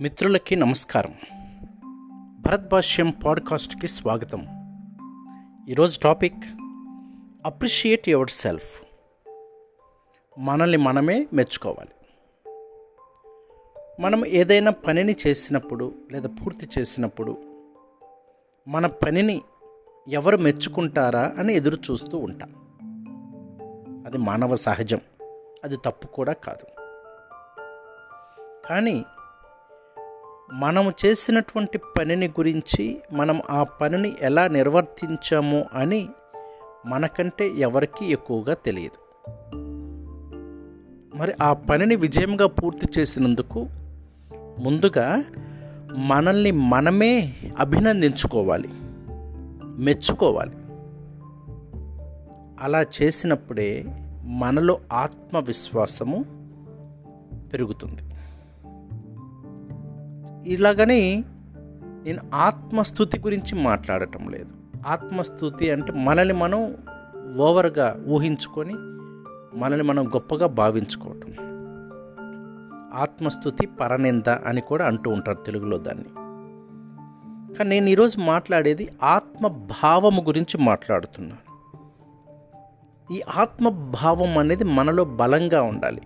మిత్రులకి నమస్కారం. భరత్ భాష్యం పాడ్కాస్ట్కి స్వాగతం. ఈరోజు టాపిక్ అప్రిషియేట్ యువర్ సెల్ఫ్. మనల్ని మనమే మెచ్చుకోవాలి. మనం ఏదైనా పనిని చేసినప్పుడు లేదా పూర్తి చేసినప్పుడు మన పనిని ఎవరు మెచ్చుకుంటారా అని ఎదురు చూస్తూ ఉంటాం. అది మానవ సహజం. అది తప్పు కూడా కాదు. కానీ మనము చేసినటువంటి పనిని గురించి మనం ఆ పనిని ఎలా నిర్వర్తించాము అని మనకంటే ఎవరికి ఎక్కువగా తెలియదు. మరి ఆ పనిని విజయంగా పూర్తి చేసినందుకు ముందుగా మనల్ని మనమే అభినందించుకోవాలి మెచ్చుకోవాలి. అలా చేసినప్పుడే మనలో ఆత్మవిశ్వాసము పెరుగుతుంది. ఇలాగని నేను ఆత్మస్థుతి గురించి మాట్లాడటం లేదు. ఆత్మస్థుతి అంటే మనల్ని మనం ఓవర్గా ఊహించుకొని మనల్ని మనం గొప్పగా భావించుకోవటం. ఆత్మస్థుతి పరనింద అని కూడా అంటూ ఉంటారు తెలుగులో దాన్ని. కానీ నేను ఈరోజు మాట్లాడేది ఆత్మభావము గురించి మాట్లాడుతున్నాను. ఈ ఆత్మభావం అనేది మనలో బలంగా ఉండాలి.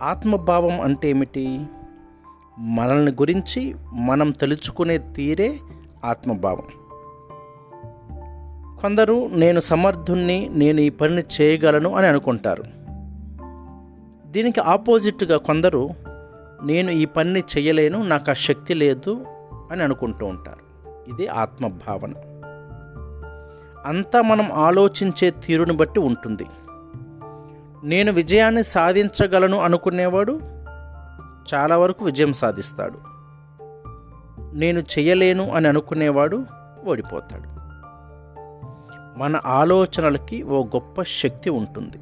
ఆత్మభావం అంటే ఏమిటి? మనల్ని గురించి మనం తెలుసుకునే తీరే ఆత్మభావం. కొందరు నేను సమర్థుణ్ణి నేను ఈ పనిని చేయగలను అని అనుకుంటారు. దీనికి ఆపోజిట్గా కొందరు నేను ఈ పనిని చేయలేను నాకు ఆ శక్తి లేదు అని అనుకుంటూ ఉంటారు. ఇది ఆత్మభావన. అంతా మనం ఆలోచించే తీరుని బట్టి ఉంటుంది. నేను విజయాన్ని సాధించగలను అనుకునేవాడు చాలా వరకు విజయం సాధిస్తాడు. నేను చేయలేను అని అనుకునేవాడు ఓడిపోతాడు. మన ఆలోచనలకి ఓ గొప్ప శక్తి ఉంటుంది.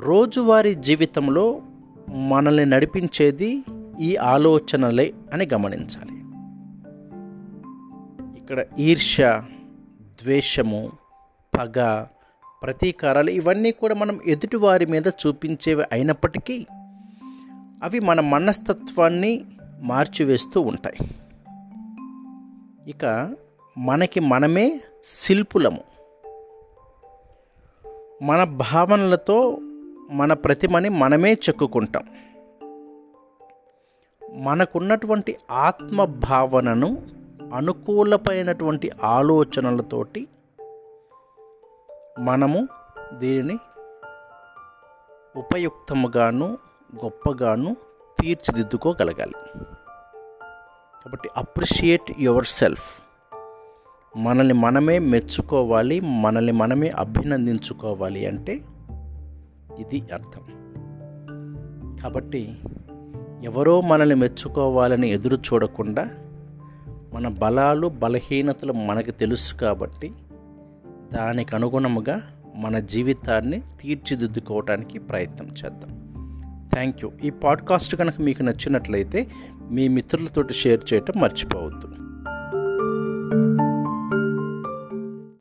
రోజువారీ జీవితంలో మనల్ని నడిపించేది ఈ ఆలోచనలే అని గమనించాలి. ఇక్కడ ఈర్ష్య ద్వేషము పగ ప్రతీకారాలు ఇవన్నీ కూడా మనం ఎదుటివారి మీద చూపించేవి అయినప్పటికీ అవి మన మనస్తత్వాన్ని మార్చివేస్తూ ఉంటాయి. ఇక మనకి మనమే శిల్పులము. మన భావనలతో మన ప్రతిమని మనమే చెక్కుకుంటాం. మనకున్నటువంటి ఆత్మ భావనను అనుకూలమైనటువంటి ఆలోచనలతోటి మనము దీనిని ఉపయుక్తముగాను గొప్పగాను తీర్చిదిద్దుకోగలగాలి. కాబట్టి అప్రిషియేట్ యువర్ సెల్ఫ్ మనల్ని మనమే మెచ్చుకోవాలి మనల్ని మనమే అభినందించుకోవాలి అంటే ఇది అర్థం. కాబట్టి ఎవరో మనల్ని మెచ్చుకోవాలని ఎదురు చూడకుండా మన బలాలు బలహీనతలు మనకు తెలుసు కాబట్టి దానికి అనుగుణముగా మన జీవితాన్ని తీర్చిదిద్దుకోవడానికి ప్రయత్నం చేద్దాం. థ్యాంక్ యూ ఈ పాడ్కాస్ట్ కనుక మీకు నచ్చినట్లయితే మీ మిత్రులతోటి షేర్ చేయటం మర్చిపోవద్దు.